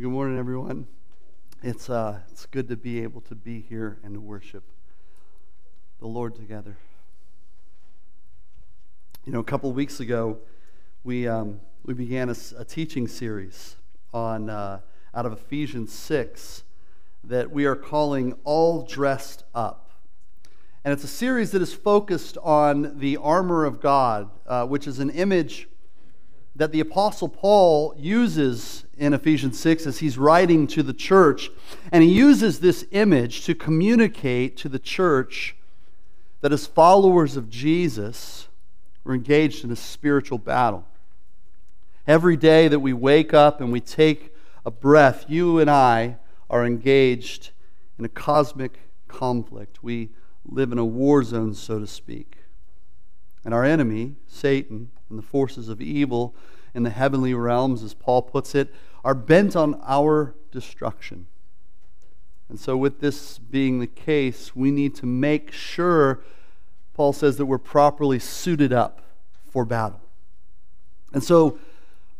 Good morning, everyone. It's, uh, it's good to be able to be here and to worship the Lord together. You know, a couple weeks ago, we, um, we began a, a, teaching series on, uh, out of Ephesians 6 that we are calling All Dressed Up. And it's a series that is focused on the armor of God, uh, which is an image that the Apostle Paul uses in Ephesians 6 as he's writing to the church. And he uses this image to communicate to the church that as followers of Jesus, we're engaged in a spiritual battle. Every day that we wake up and we take a breath, you and I are engaged in a cosmic conflict. We live in a war zone, so to speak. And our enemy, Satan, and the forces of evil in the heavenly realms, as Paul puts it, are bent on our destruction. And so, with this being the case, we need to make sure, Paul says, that we're properly suited up for battle. And so,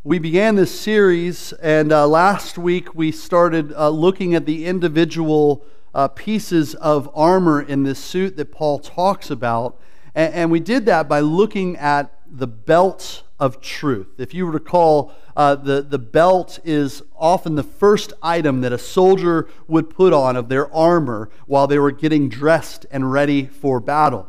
we began this series, and uh, last week we started uh, looking at the individual uh, pieces of armor in this suit that Paul talks about. And, and we did that by looking at the belt of truth. If you recall, uh, the, the belt is often the first item that a soldier would put on of their armor while they were getting dressed and ready for battle.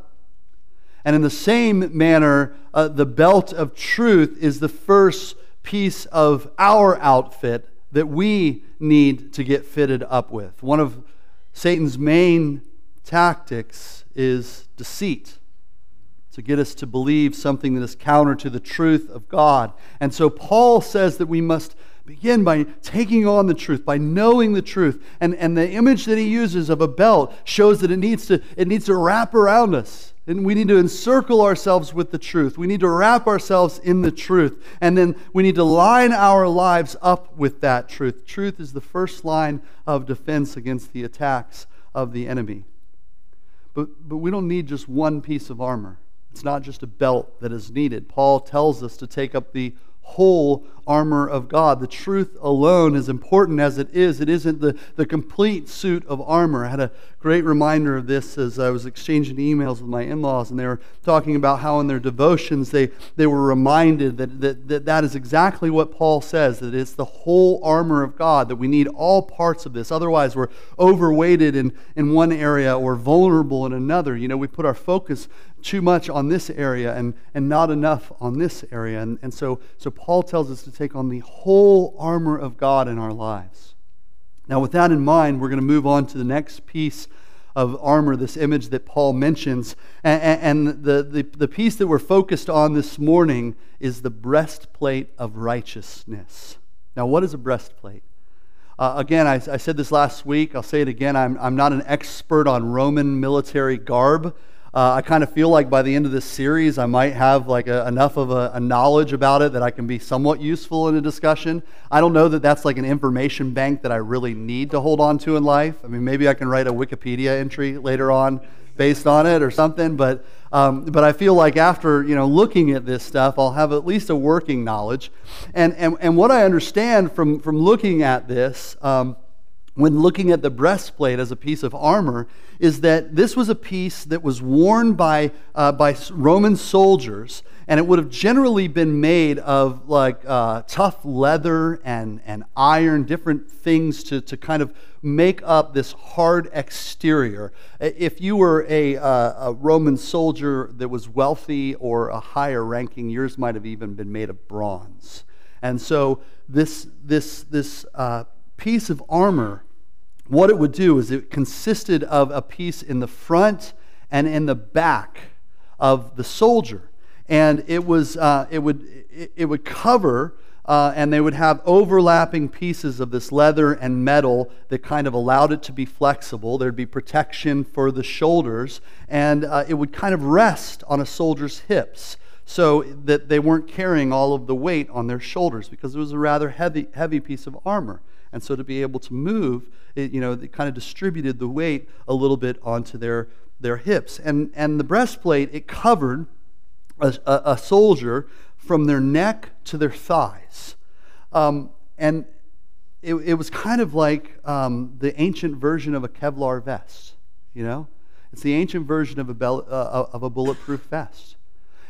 And in the same manner, uh, the belt of truth is the first piece of our outfit that we need to get fitted up with. One of Satan's main tactics is deceit to get us to believe something that is counter to the truth of God. And so Paul says that we must begin by taking on the truth, by knowing the truth. And, and the image that he uses of a belt shows that it needs to, it needs to wrap around us. And we need to encircle ourselves with the truth. We need to wrap ourselves in the truth. And then we need to line our lives up with that truth. Truth is the first line of defense against the attacks of the enemy. But, but we don't need just one piece of armor. It's not just a belt that is needed. Paul tells us to take up the whole armor of God. The truth alone, as important as it is, it isn't the, the complete suit of armor. I had a great reminder of this as I was exchanging emails with my in laws, and they were talking about how in their devotions they, they were reminded that, that, that that is exactly what Paul says that it's the whole armor of God, that we need all parts of this. Otherwise, we're overweighted in, in one area or vulnerable in another. You know, we put our focus too much on this area and, and not enough on this area. And, and so, so Paul tells us to take on the whole armor of God in our lives. Now, with that in mind, we're going to move on to the next piece of armor, this image that Paul mentions. And, and the, the, the piece that we're focused on this morning is the breastplate of righteousness. Now, what is a breastplate? Uh, again, I, I, said this last week. I'll say it again. I'm, I'm not an expert on Roman military garb. Uh, I kind of feel like by the end of this series, I might have like a, enough of a, a, knowledge about it that I can be somewhat useful in a discussion. I don't know that that's like an information bank that I really need to hold on to in life. I mean, maybe I can write a Wikipedia entry later on based on it or something. But um, but I feel like after you know looking at this stuff, I'll have at least a working knowledge. And and and what I understand from from looking at this. Um, when looking at the breastplate as a piece of armor is that this was a piece that was worn by, uh, by Roman soldiers, and it would have generally been made of like uh, tough leather and, and iron, different things to, to kind of make up this hard exterior. If you were a, uh, a Roman soldier that was wealthy or a higher ranking, yours might have even been made of bronze. And so this, this, this uh, piece of armor what it would do is it consisted of a piece in the front and in the back of the soldier. And it, was, uh, it, would, it, it would cover, uh, and they would have overlapping pieces of this leather and metal that kind of allowed it to be flexible. There'd be protection for the shoulders, and uh, it would kind of rest on a soldier's hips so that they weren't carrying all of the weight on their shoulders because it was a rather heavy, heavy piece of armor. And so to be able to move, it, you know, it kind of distributed the weight a little bit onto their, their hips. And, and the breastplate, it covered a, a, a soldier from their neck to their thighs. Um, and it, it was kind of like um, the ancient version of a Kevlar vest, you know? It's the ancient version of a, bel- uh, of a bulletproof vest.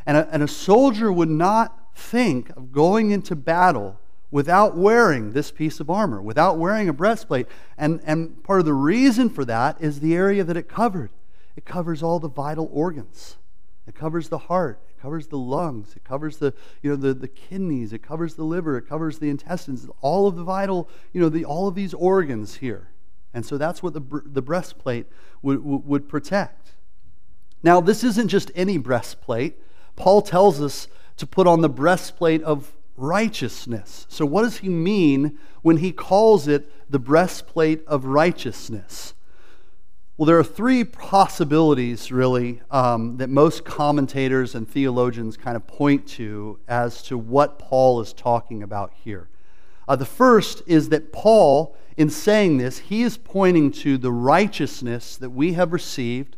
And a, and a soldier would not think of going into battle without wearing this piece of armor, without wearing a breastplate. And, and part of the reason for that is the area that it covered. It covers all the vital organs. It covers the heart. It covers the lungs. It covers the, you know, the, the kidneys. It covers the liver. It covers the intestines. All of the vital, you know, the, all of these organs here. And so that's what the, the breastplate would, would protect. Now, this isn't just any breastplate. Paul tells us to put on the breastplate of righteousness. So, what does he mean when he calls it the breastplate of righteousness? Well, there are three possibilities, really, um, that most commentators and theologians kind of point to as to what Paul is talking about here. Uh, the first is that Paul, in saying this, he is pointing to the righteousness that we have received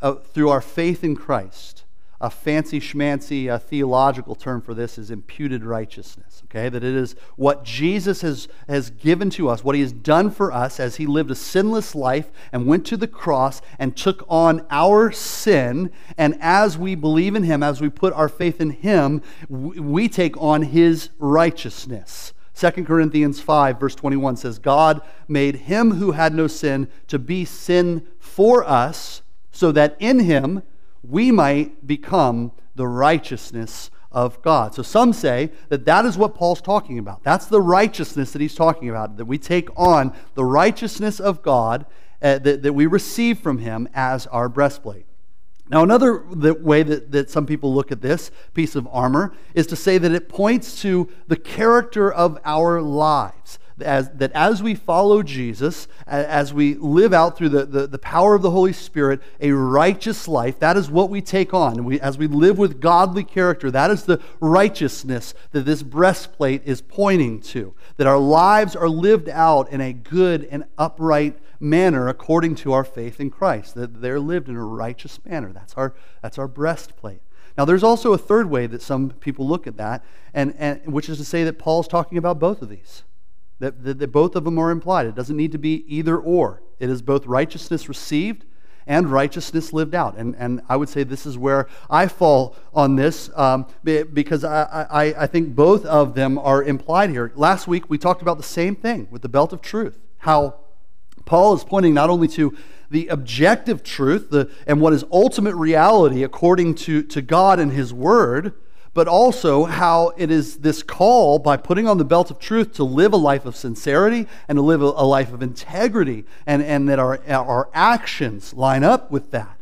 uh, through our faith in Christ a fancy schmancy uh, theological term for this is imputed righteousness. Okay, that it is what Jesus has, has given to us, what he has done for us as he lived a sinless life and went to the cross and took on our sin. And as we believe in him, as we put our faith in him, we take on his righteousness. 2 Corinthians 5, verse 21 says, God made him who had no sin to be sin for us, so that in him we might become the righteousness of God. So some say that that is what Paul's talking about. That's the righteousness that he's talking about, that we take on the righteousness of God uh, that, that we receive from him as our breastplate. Now, another way that, that some people look at this piece of armor is to say that it points to the character of our lives as, that as we follow Jesus, as we live out through the, the, the, power of the Holy Spirit, a righteous life, that is what we take on. We, as we live with godly character, that is the righteousness that this breastplate is pointing to. That our lives are lived out in a good and upright manner according to our faith in Christ, that they're lived in a righteous manner. That's our, that's our breastplate. Now, there's also a third way that some people look at that, and, and, which is to say that Paul's talking about both of these that, that, that both of them are implied. It doesn't need to be either or. It is both righteousness received and righteousness lived out. And, and I would say this is where I fall on this um, because I, I, I think both of them are implied here. Last week we talked about the same thing with the belt of truth, how Paul is pointing not only to the objective truth the, and what is ultimate reality according to, to God and His Word, but also how it is this call by putting on the belt of truth to live a life of sincerity and to live a, life of integrity, and, and that our, our actions line up with that.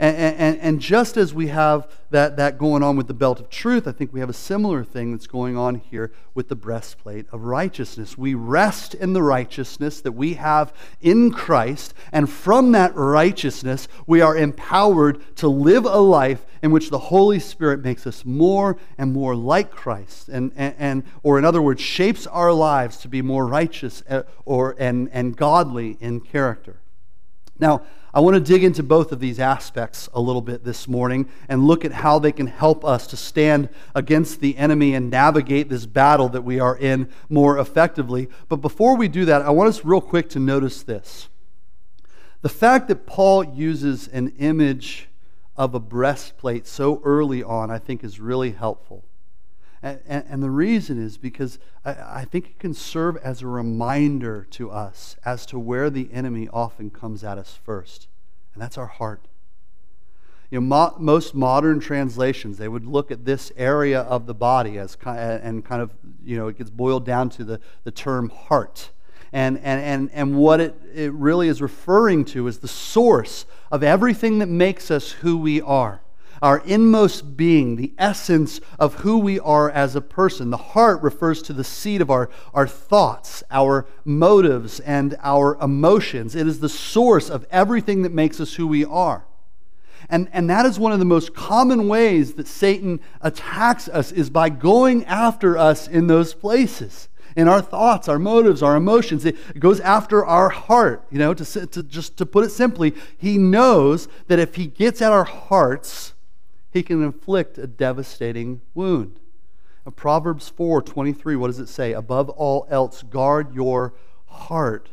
And, and, and, just as we have that, that going on with the belt of truth, I think we have a similar thing that's going on here with the breastplate of righteousness. We rest in the righteousness that we have in Christ, and from that righteousness, we are empowered to live a life in which the Holy Spirit makes us more and more like Christ, and, and, and or in other words, shapes our lives to be more righteous uh, or, and, and godly in character. Now, I want to dig into both of these aspects a little bit this morning and look at how they can help us to stand against the enemy and navigate this battle that we are in more effectively. But before we do that, I want us real quick to notice this. The fact that Paul uses an image of a breastplate so early on, I think, is really helpful. And, and, the reason is because I, I, think it can serve as a reminder to us as to where the enemy often comes at us first, and that's our heart. You know, mo- most modern translations they would look at this area of the body as and kind of you know it gets boiled down to the, the term heart. And, and, and, and what it, it really is referring to is the source of everything that makes us who we are our inmost being, the essence of who we are as a person. The heart refers to the seat of our, our thoughts, our motives, and our emotions. It is the source of everything that makes us who we are. And, and that is one of the most common ways that Satan attacks us is by going after us in those places in our thoughts, our motives, our emotions. It goes after our heart. You know, to, to just to put it simply, he knows that if he gets at our hearts, he can inflict a devastating wound. In Proverbs 4 23, what does it say? Above all else, guard your heart,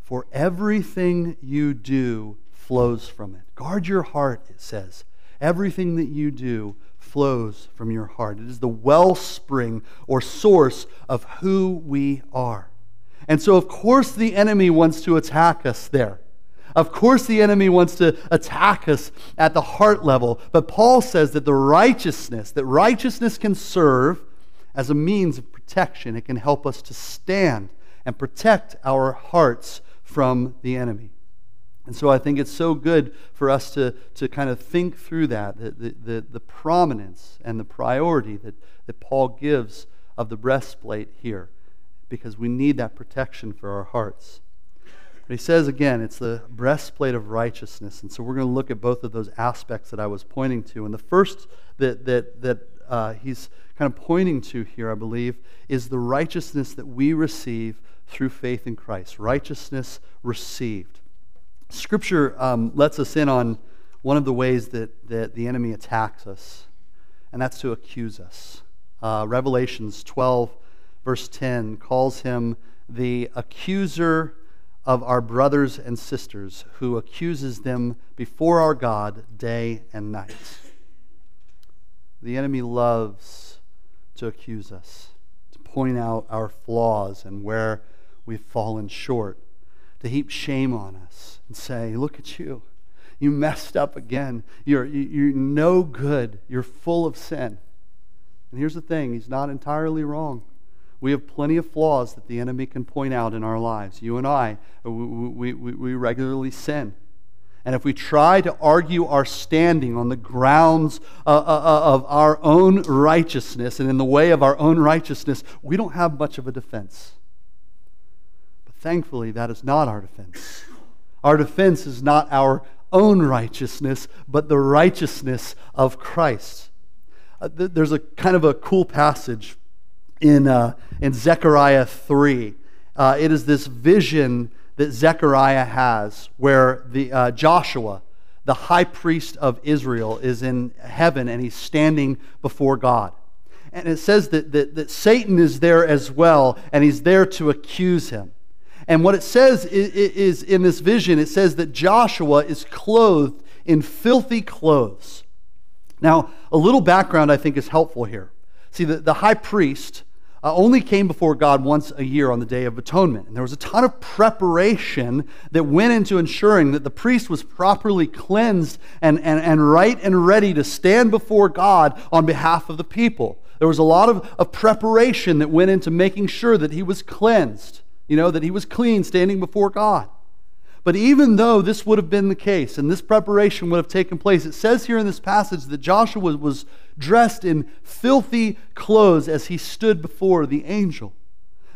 for everything you do flows from it. Guard your heart, it says. Everything that you do flows from your heart. It is the wellspring or source of who we are. And so, of course, the enemy wants to attack us there. Of course, the enemy wants to attack us at the heart level. But Paul says that the righteousness, that righteousness can serve as a means of protection. It can help us to stand and protect our hearts from the enemy. And so I think it's so good for us to, to kind of think through that, the, the, the, the prominence and the priority that, that Paul gives of the breastplate here, because we need that protection for our hearts. But he says again, it's the breastplate of righteousness. And so we're going to look at both of those aspects that I was pointing to. And the first that, that, that uh, he's kind of pointing to here, I believe, is the righteousness that we receive through faith in Christ. Righteousness received. Scripture um, lets us in on one of the ways that, that the enemy attacks us, and that's to accuse us. Uh, Revelations 12, verse 10, calls him the accuser of our brothers and sisters, who accuses them before our God day and night. The enemy loves to accuse us, to point out our flaws and where we've fallen short, to heap shame on us and say, Look at you. You messed up again. You're, you're no good. You're full of sin. And here's the thing He's not entirely wrong. We have plenty of flaws that the enemy can point out in our lives. You and I, we, we, we regularly sin. And if we try to argue our standing on the grounds uh, uh, uh, of our own righteousness and in the way of our own righteousness, we don't have much of a defense. But thankfully, that is not our defense. Our defense is not our own righteousness, but the righteousness of Christ. Uh, there's a kind of a cool passage in, uh, in Zechariah 3. Uh, it is this vision that Zechariah has where the, uh, Joshua, the high priest of Israel, is in heaven and he's standing before God. And it says that, that, that Satan is there as well, and he's there to accuse him. And what it says is, is, in this vision, it says that Joshua is clothed in filthy clothes. Now, a little background I think is helpful here. See, the, the high priest uh, only came before God once a year on the Day of Atonement. And there was a ton of preparation that went into ensuring that the priest was properly cleansed and, and, and right and ready to stand before God on behalf of the people. There was a lot of, of preparation that went into making sure that he was cleansed you know, that he was clean standing before God. But even though this would have been the case and this preparation would have taken place, it says here in this passage that Joshua was dressed in filthy clothes as he stood before the angel.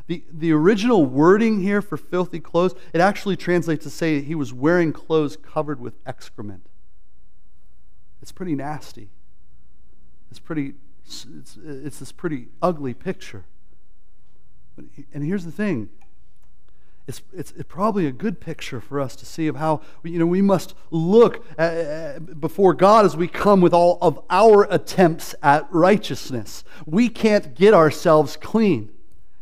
The, the original wording here for filthy clothes, it actually translates to say he was wearing clothes covered with excrement. It's pretty nasty. It's pretty, it's, it's this pretty ugly picture. And here's the thing it's, it's, it's, probably a good picture for us to see of how you know we must look at, before God as we come with all of our attempts at righteousness. We can't get ourselves clean.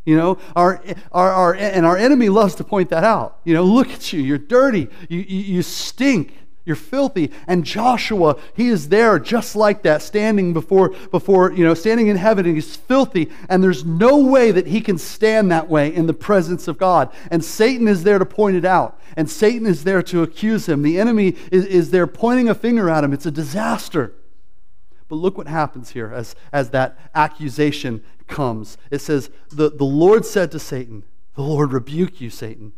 You know, our, our, our, and our enemy loves to point that out. You know, look at you, you're dirty, you, you, you stink. You're filthy. And Joshua, he is there just like that, standing before, before, you know, standing in heaven, and he's filthy. And there's no way that he can stand that way in the presence of God. And Satan is there to point it out. And Satan is there to accuse him. The enemy is, is there pointing a finger at him. It's a disaster. But look what happens here as, as that accusation comes. It says, the, the Lord said to Satan, The Lord rebuke you, Satan.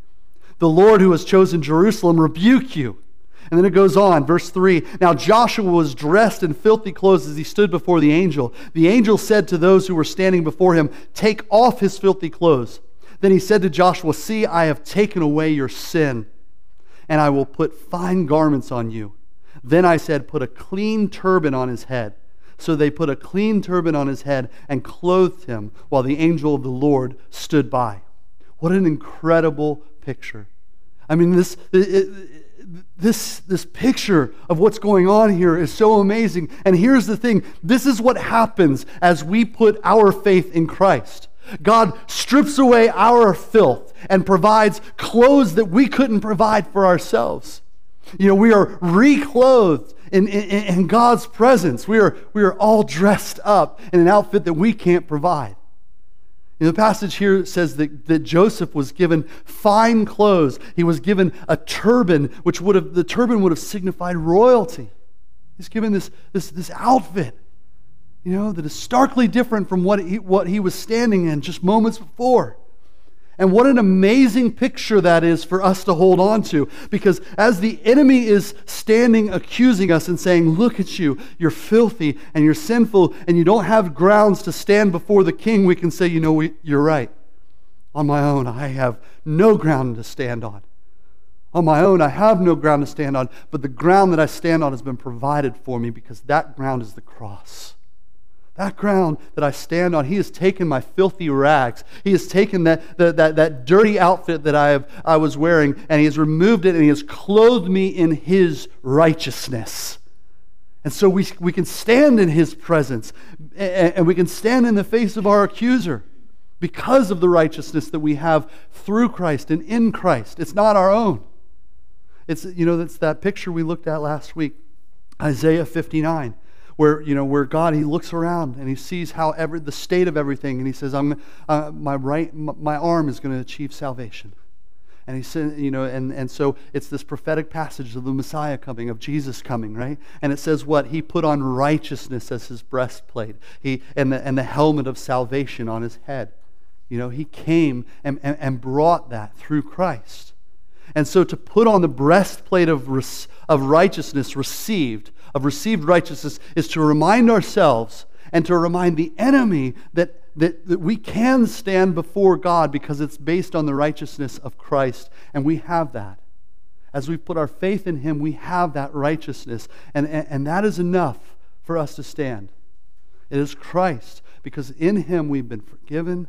The Lord who has chosen Jerusalem rebuke you. And then it goes on, verse 3 Now Joshua was dressed in filthy clothes as he stood before the angel. The angel said to those who were standing before him, Take off his filthy clothes. Then he said to Joshua, See, I have taken away your sin, and I will put fine garments on you. Then I said, Put a clean turban on his head. So they put a clean turban on his head and clothed him while the angel of the Lord stood by. What an incredible picture. I mean, this. This, this picture of what's going on here is so amazing. And here's the thing this is what happens as we put our faith in Christ. God strips away our filth and provides clothes that we couldn't provide for ourselves. You know, we are reclothed in, in, in, God's presence. We are, we are all dressed up in an outfit that we can't provide. The passage here says that, that Joseph was given fine clothes. He was given a turban, which would have, the turban would have signified royalty. He's given this, this, this outfit, you know, that is starkly different from what he, what he was standing in just moments before. And what an amazing picture that is for us to hold on to. Because as the enemy is standing accusing us and saying, Look at you, you're filthy and you're sinful and you don't have grounds to stand before the king, we can say, You know, we, you're right. On my own, I have no ground to stand on. On my own, I have no ground to stand on, but the ground that I stand on has been provided for me because that ground is the cross. That ground that I stand on, He has taken my filthy rags. He has taken that, that, that, that dirty outfit that I, have, I was wearing, and He has removed it, and He has clothed me in His righteousness. And so we, we can stand in His presence, and, we can stand in the face of our accuser because of the righteousness that we have through Christ and in Christ. It's not our own. It's, you know, that's that picture we looked at last week, Isaiah 59 where you know where God he looks around and he sees how every the state of everything and he says I'm uh, my right my arm is going to achieve salvation. And he said you know and and so it's this prophetic passage of the Messiah coming of Jesus coming right? And it says what? He put on righteousness as his breastplate. He and the and the helmet of salvation on his head. You know he came and, and, and brought that through Christ. And so to put on the breastplate of, of righteousness received of received righteousness is to remind ourselves and to remind the enemy that, that, that we can stand before God because it's based on the righteousness of Christ, and we have that. As we put our faith in Him, we have that righteousness, and, and, and that is enough for us to stand. It is Christ, because in Him we've been forgiven,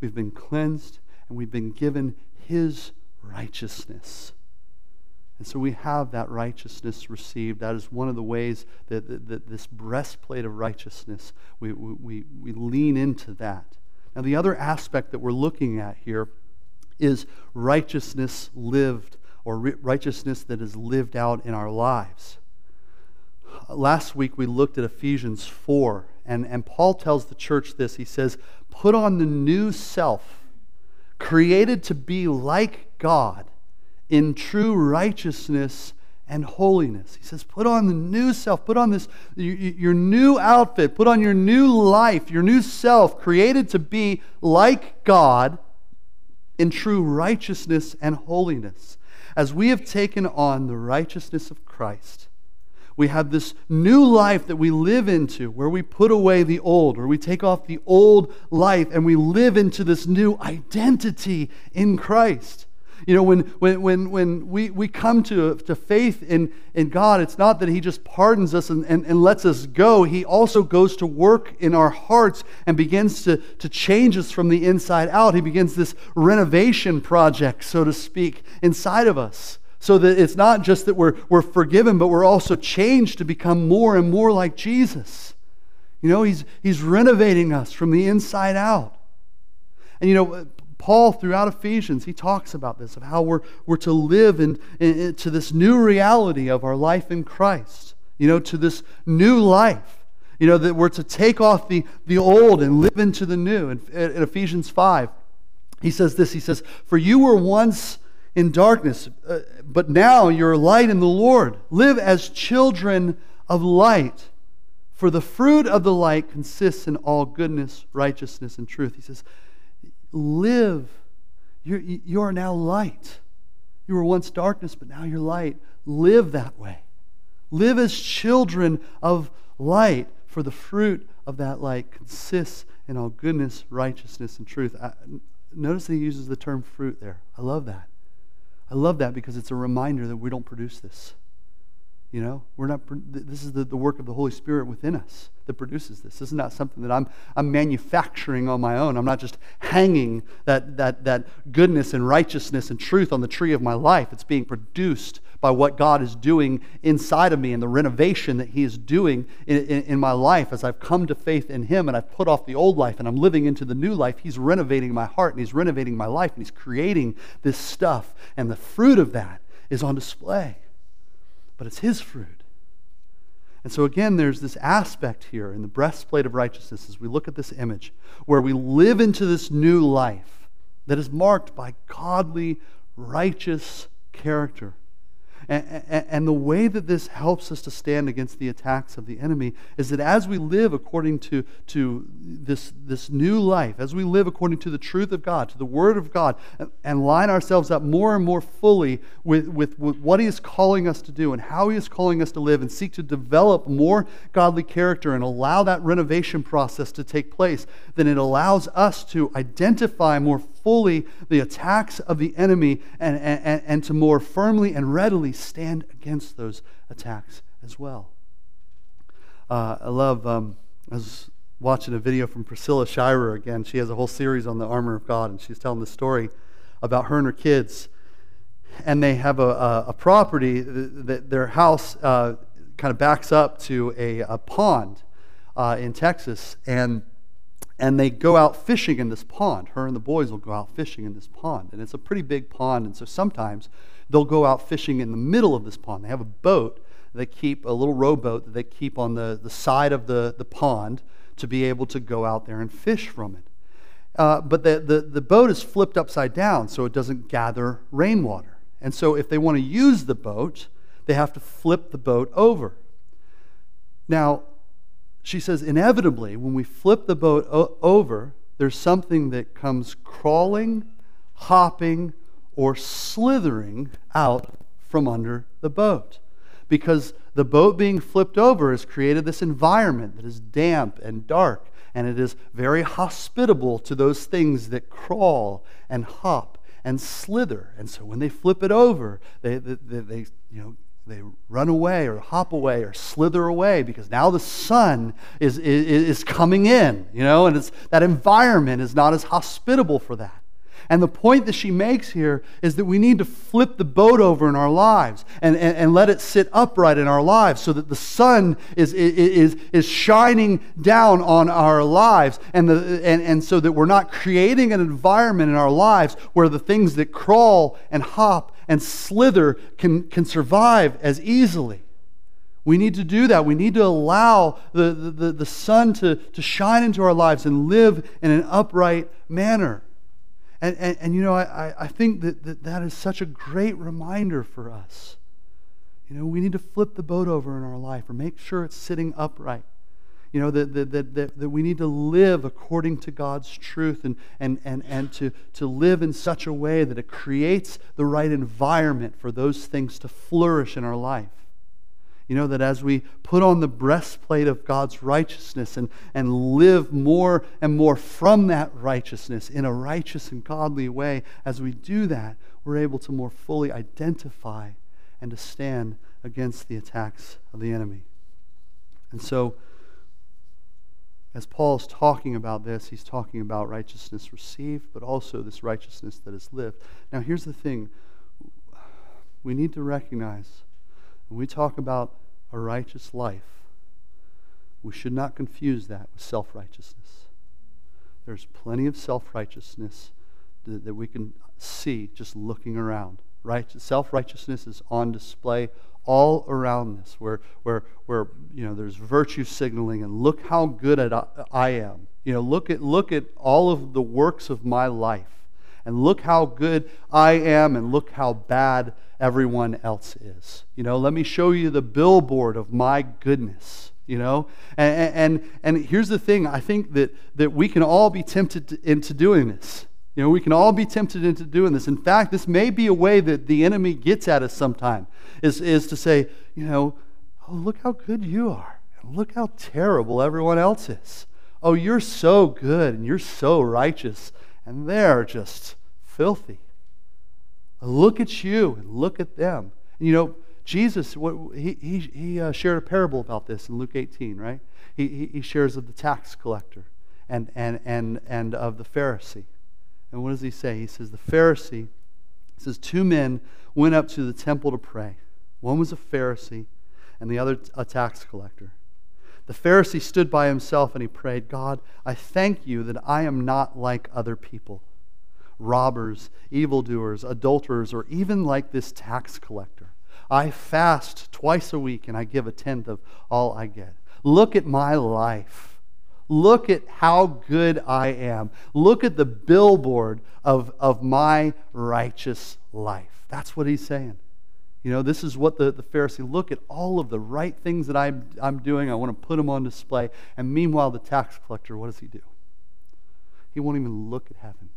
we've been cleansed, and we've been given His righteousness. And so we have that righteousness received. That is one of the ways that, that, that this breastplate of righteousness, we, we, we lean into that. Now, the other aspect that we're looking at here is righteousness lived, or righteousness that is lived out in our lives. Last week we looked at Ephesians 4, and, and Paul tells the church this. He says, Put on the new self, created to be like God in true righteousness and holiness. He says, put on the new self, put on this, your, new outfit, put on your new life, your new self, created to be like God in true righteousness and holiness. As we have taken on the righteousness of Christ, we have this new life that we live into where we put away the old, where we take off the old life and we live into this new identity in Christ. You know, when, when, when, when we, we come to, to faith in, in God, it's not that He just pardons us and, and, and lets us go. He also goes to work in our hearts and begins to, to change us from the inside out. He begins this renovation project, so to speak, inside of us. So that it's not just that we're, we're forgiven, but we're also changed to become more and more like Jesus. You know, He's, he's renovating us from the inside out. And you know, Paul, throughout Ephesians, he talks about this, of how we're, we're to live in, in, in, to this new reality of our life in Christ, you know, to this new life. You know, that we're to take off the, the old and live into the new. In, in Ephesians 5, he says this He says, For you were once in darkness, uh, but now you're light in the Lord. Live as children of light. For the fruit of the light consists in all goodness, righteousness, and truth. He says, live. You're, you are now light. You were once darkness, but now you're light. Live that way. Live as children of light, for the fruit of that light consists in all goodness, righteousness, and truth. I, notice that he uses the term fruit there. I love that. I love that because it's a reminder that we don't produce this. You know, we're not, this is the, the work of the Holy Spirit within us that produces this. This is not something that I'm, I'm manufacturing on my own. I'm not just hanging that, that, that goodness and righteousness and truth on the tree of my life. It's being produced by what God is doing inside of me and the renovation that He is doing in, in, in, my life as I've come to faith in Him and I've put off the old life and I'm living into the new life. He's renovating my heart and He's renovating my life and He's creating this stuff. And the fruit of that is on display. But it's His fruit. And so, again, there's this aspect here in the breastplate of righteousness as we look at this image where we live into this new life that is marked by godly, righteous character. And, and, the way that this helps us to stand against the attacks of the enemy is that as we live according to, to this, this new life, as we live according to the truth of God, to the Word of God, and, and line ourselves up more and more fully with, with, with what He is calling us to do and how He is calling us to live, and seek to develop more godly character and allow that renovation process to take place, then it allows us to identify more fully the attacks of the enemy and, and, and to more firmly and readily stand against those attacks as well. Uh, I love, um, I was watching a video from Priscilla Shirer again. She has a whole series on the armor of God, and she's telling the story about her and her kids. And they have a, a, a property that their house uh, kind of backs up to a, a pond uh, in Texas. And and they go out fishing in this pond. Her and the boys will go out fishing in this pond. And it's a pretty big pond, and so sometimes they'll go out fishing in the middle of this pond. They have a boat they keep, a little rowboat that they keep on the, the side of the, the pond to be able to go out there and fish from it. Uh, but the, the, the boat is flipped upside down so it doesn't gather rainwater. And so if they want to use the boat, they have to flip the boat over. Now, she says, inevitably, when we flip the boat o- over, there's something that comes crawling, hopping, or slithering out from under the boat. Because the boat being flipped over has created this environment that is damp and dark, and it is very hospitable to those things that crawl and hop and slither. And so when they flip it over, they, they, they, you know, they run away or hop away or slither away because now the sun is, is, is coming in, you know, and it's, that environment is not as hospitable for that. And the point that she makes here is that we need to flip the boat over in our lives and, and, and, let it sit upright in our lives so that the sun is, is, is shining down on our lives and, the, and, and so that we're not creating an environment in our lives where the things that crawl and hop and slither can, can survive as easily. We need to do that. We need to allow the, the, the sun to, to shine into our lives and live in an upright manner. And, and, and you know, I, I think that, that that is such a great reminder for us. You know, we need to flip the boat over in our life or make sure it's sitting upright. You know, that, that, that, that, we need to live according to God's truth and, and, and, and to, to live in such a way that it creates the right environment for those things to flourish in our life. You know, that as we put on the breastplate of God's righteousness and, and live more and more from that righteousness in a righteous and godly way, as we do that, we're able to more fully identify and to stand against the attacks of the enemy. And so, as Paul is talking about this, he's talking about righteousness received, but also this righteousness that is lived. Now, here's the thing we need to recognize when we talk about a righteous life, we should not confuse that with self righteousness. There's plenty of self righteousness that, that we can see just looking around. Right? Self righteousness is on display all around this, where, where, where you know, there's virtue signaling and look how good at I am. You know, look at, look at all of the works of my life and look how good I am and look how bad everyone else is. You know, let me show you the billboard of my goodness. You know, and, and, and here's the thing I think that, that we can all be tempted to, into doing this. You know, we can all be tempted into doing this. In fact, this may be a way that the enemy gets at us sometime, is, is to say, you know, oh, look how good you are. And look how terrible everyone else is. Oh, you're so good and you're so righteous and they're just filthy. Look at you and look at them. And you know, Jesus, what, he, he, he uh, shared a parable about this in Luke 18, right? He, he, he shares of the tax collector and, and, and, and of the Pharisee. And what does he say? He says, The Pharisee, says, two men went up to the temple to pray. One was a Pharisee, and the other a tax collector. The Pharisee stood by himself and he prayed, God, I thank you that I am not like other people robbers, evildoers, adulterers, or even like this tax collector. I fast twice a week and I give a tenth of all I get. Look at my life. Look at how good I am. Look at the billboard of, of my righteous life. That's what he's saying. You know, this is what the, the Pharisee look at all of the right things that I'm, I'm doing. I want to put them on display. And meanwhile, the tax collector, what does he do? He won't even look at heaven.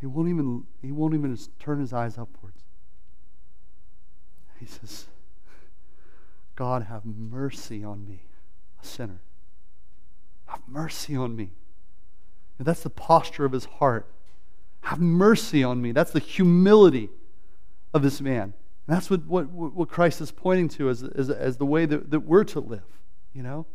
He won't even, he won't even turn his eyes upwards. He says, God, have mercy on me, a sinner. Have mercy on me. And that's the posture of his heart. Have mercy on me. That's the humility of this man. And that's what, what, what Christ is pointing to as, as, as the way that, that we're to live, you know?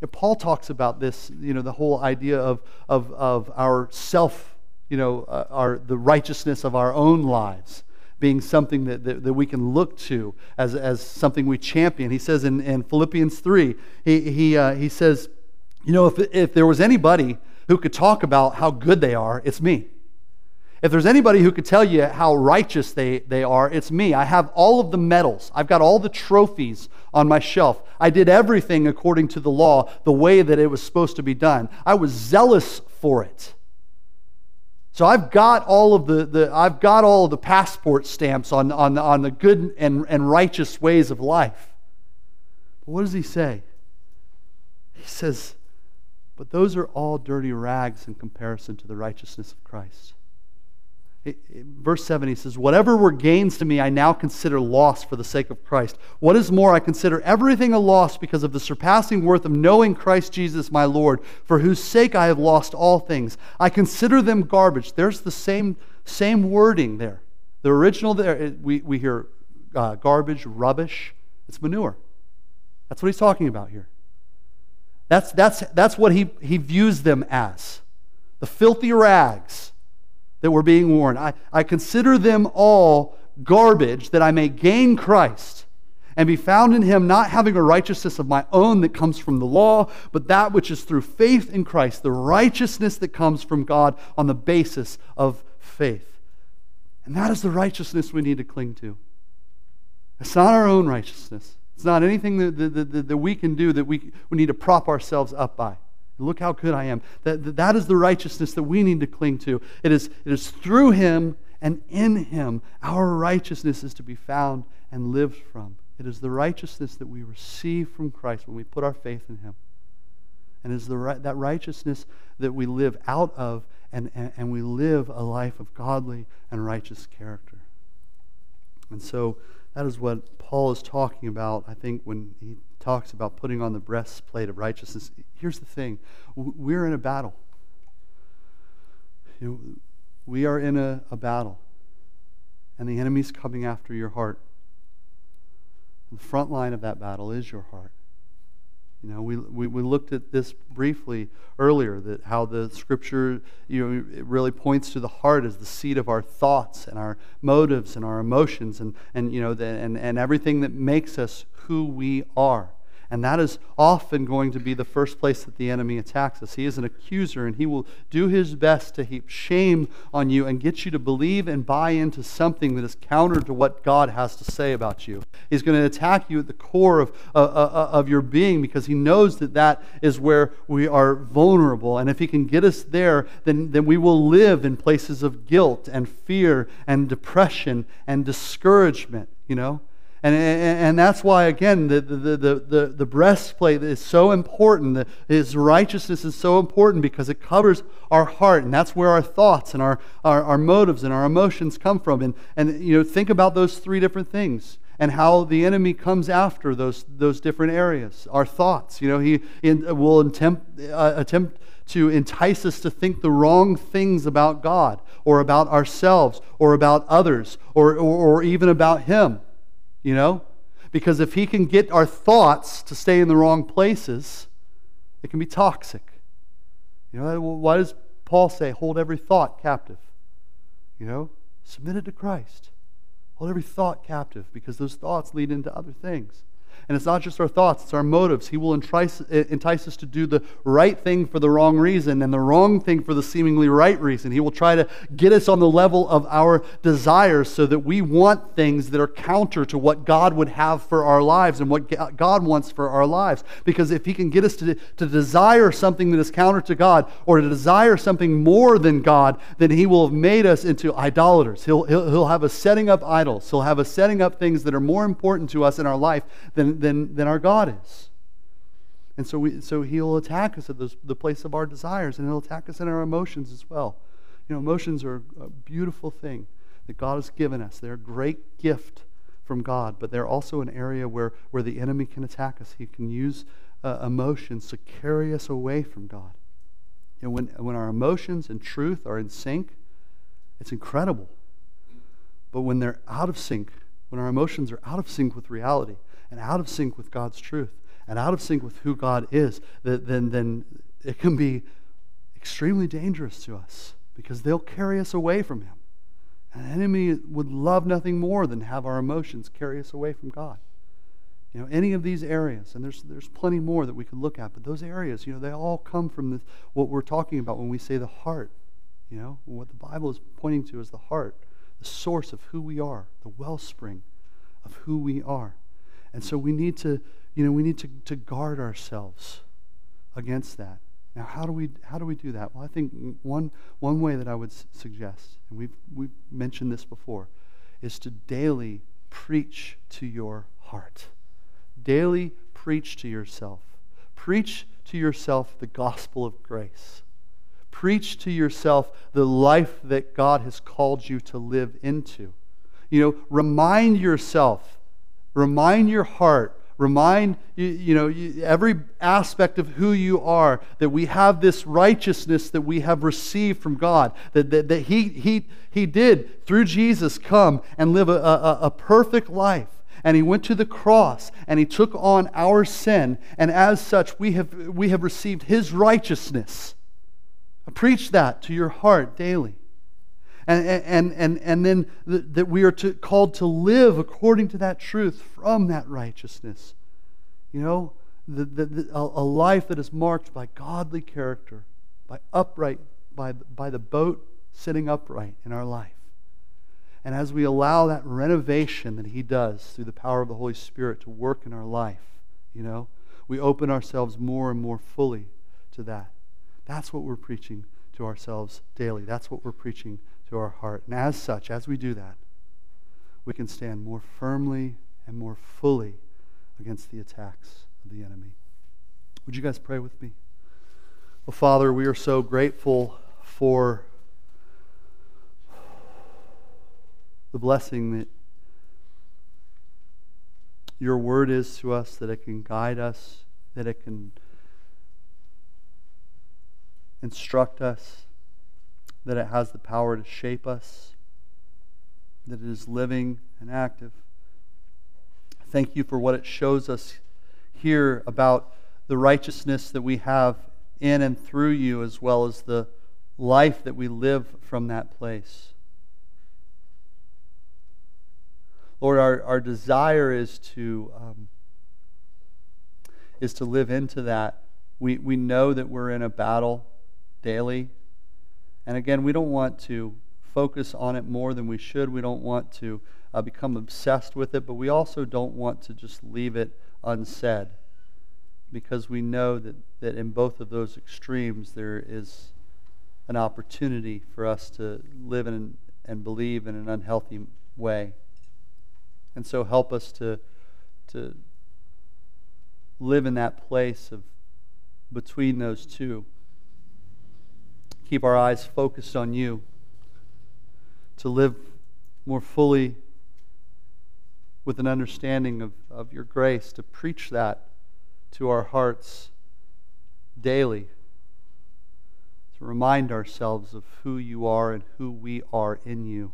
And Paul talks about this, you know, the whole idea of, of, of our self, you know, uh, our, the righteousness of our own lives being something that, that, that, we can look to as, as something we champion. He says in, in Philippians 3, he, he, uh, he says, you know, if, if there was anybody who could talk about how good they are, it's me. If there's anybody who could tell you how righteous they, they are, it's me. I have all of the medals, I've got all the trophies on my shelf. I did everything according to the law, the way that it was supposed to be done. I was zealous for it. So I've got all of the, the I've got all the passport stamps on, on, on the good and, and righteous ways of life. But what does he say? He says, but those are all dirty rags in comparison to the righteousness of Christ verse 7, he says, Whatever were gains to me, I now consider loss for the sake of Christ. What is more, I consider everything a loss because of the surpassing worth of knowing Christ Jesus my Lord, for whose sake I have lost all things. I consider them garbage. There's the same, same wording there. The original there, we, we hear uh, garbage, rubbish. It's manure. That's what he's talking about here. That's, that's, that's what he, he views them as the filthy rags that were being worn. I, I consider them all garbage that I may gain Christ and be found in him, not having a righteousness of my own that comes from the law, but that which is through faith in Christ, the righteousness that comes from God on the basis of faith. And that is the righteousness we need to cling to. It's not our own righteousness. It's not anything that, that, that, that we can do that we, we need to prop ourselves up by. Look how good I am. That, that is the righteousness that we need to cling to. It is, it is through Him and in Him our righteousness is to be found and lived from. It is the righteousness that we receive from Christ when we put our faith in Him. And it is the, that righteousness that we live out of and, and, and we live a life of godly and righteous character. And so that is what Paul is talking about, I think, when he talks about putting on the breastplate of righteousness. Here's the thing we're in a battle. You know, we are in a, a battle, and the enemy's coming after your heart. the front line of that battle is your heart. You know, we, we, we looked at this briefly earlier, that how the scripture, you know, it really points to the heart as the seat of our thoughts and our motives and our emotions and, and you know, the, and, and everything that makes us who we are. And that is often going to be the first place that the enemy attacks us. He is an accuser, and he will do his best to heap shame on you and get you to believe and buy into something that is counter to what God has to say about you. He's going to attack you at the core of, uh, uh, uh, of your being because he knows that that is where we are vulnerable. And if he can get us there, then, then we will live in places of guilt and fear and depression and discouragement, you know? And, and, and, that's why, again, the, the, the, the, the breastplate is so important. The, his righteousness is so important because it covers our heart. And that's where our thoughts and our, our, our motives and our emotions come from. And, and, you know, think about those three different things and how the enemy comes after those, those different areas. Our thoughts, you know, he in, will attempt, uh, attempt to entice us to think the wrong things about God or about ourselves or about others or, or, or even about Him you know? Because if he can get our thoughts to stay in the wrong places, it can be toxic. You know, why does Paul say, hold every thought captive? You know, submit it to Christ. Hold every thought captive because those thoughts lead into other things. And it's not just our thoughts, it's our motives. He will entice, entice us to do the right thing for the wrong reason and the wrong thing for the seemingly right reason. He will try to get us on the level of our desires so that we want things that are counter to what God would have for our lives and what God wants for our lives. Because if He can get us to, to desire something that is counter to God or to desire something more than God, then He will have made us into idolaters. He'll, he'll, he'll have us setting up idols, He'll have us setting up things that are more important to us in our life than than, than our God is. And so, we, so he'll attack us at those, the place of our desires, and he'll attack us in our emotions as well. You know, emotions are a beautiful thing that God has given us. They're a great gift from God, but they're also an area where, where the enemy can attack us. He can use uh, emotions to carry us away from God. You know, when, when our emotions and truth are in sync, it's incredible. But when they're out of sync, when our emotions are out of sync with reality, and out of sync with God's truth and out of sync with who God is, then, then it can be extremely dangerous to us because they'll carry us away from Him. The enemy would love nothing more than have our emotions carry us away from God. You know, any of these areas, and there's, there's plenty more that we could look at, but those areas, you know, they all come from this, what we're talking about when we say the heart. You know, what the Bible is pointing to is the heart, the source of who we are, the wellspring of who we are. And so we need to, you know, we need to, to guard ourselves against that. Now, how do we how do we do that? Well, I think one one way that I would suggest, and we've we've mentioned this before, is to daily preach to your heart. Daily preach to yourself. Preach to yourself the gospel of grace. Preach to yourself the life that God has called you to live into. You know, remind yourself Remind your heart, remind you, you know every aspect of who you are that we have this righteousness that we have received from god that, that, that he, he, he did through jesus come and live a, a, a perfect life. And he went to the cross and he took on our sin and as such we have, we have received his righteousness. Preach that to your heart daily and, and, and, and then that we are to, called to live according to that truth from that righteousness. You know, the, the, the, a life that is marked by godly character, by upright, by, by the boat sitting upright in our life. And as we allow that renovation that He does through the power of the Holy Spirit to work in our life, you know, we open ourselves more and more fully to that. That's what we're preaching to ourselves daily. That's what we're preaching to our heart. And as such, as we do that, we can stand more firmly and more fully against the attacks of the enemy. Would you guys pray with me? Well, Father, we are so grateful for the blessing that your word is to us, that it can guide us, that it can instruct us that it has the power to shape us, that it is living and active. Thank you for what it shows us here about the righteousness that we have in and through you, as well as the life that we live from that place. Lord, our, our desire is to, um, is to live into that. We, we know that we're in a battle daily and again, we don't want to focus on it more than we should. We don't want to uh, become obsessed with it, but we also don't want to just leave it unsaid because we know that, that in both of those extremes there is an opportunity for us to live in and believe in an unhealthy way. And so help us to, to live in that place of between those two keep our eyes focused on you, to live more fully with an understanding of, of your grace, to preach that to our hearts daily, to remind ourselves of who you are and who we are in you,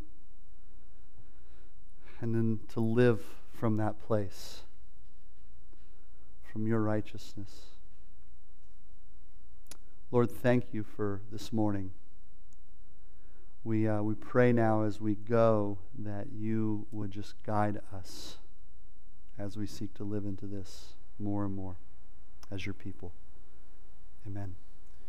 and then to live from that place, from your righteousness. Lord, thank you for this morning. we, uh, we pray now as we go that you would just guide us as we seek to live into this more and more as your people. Amen.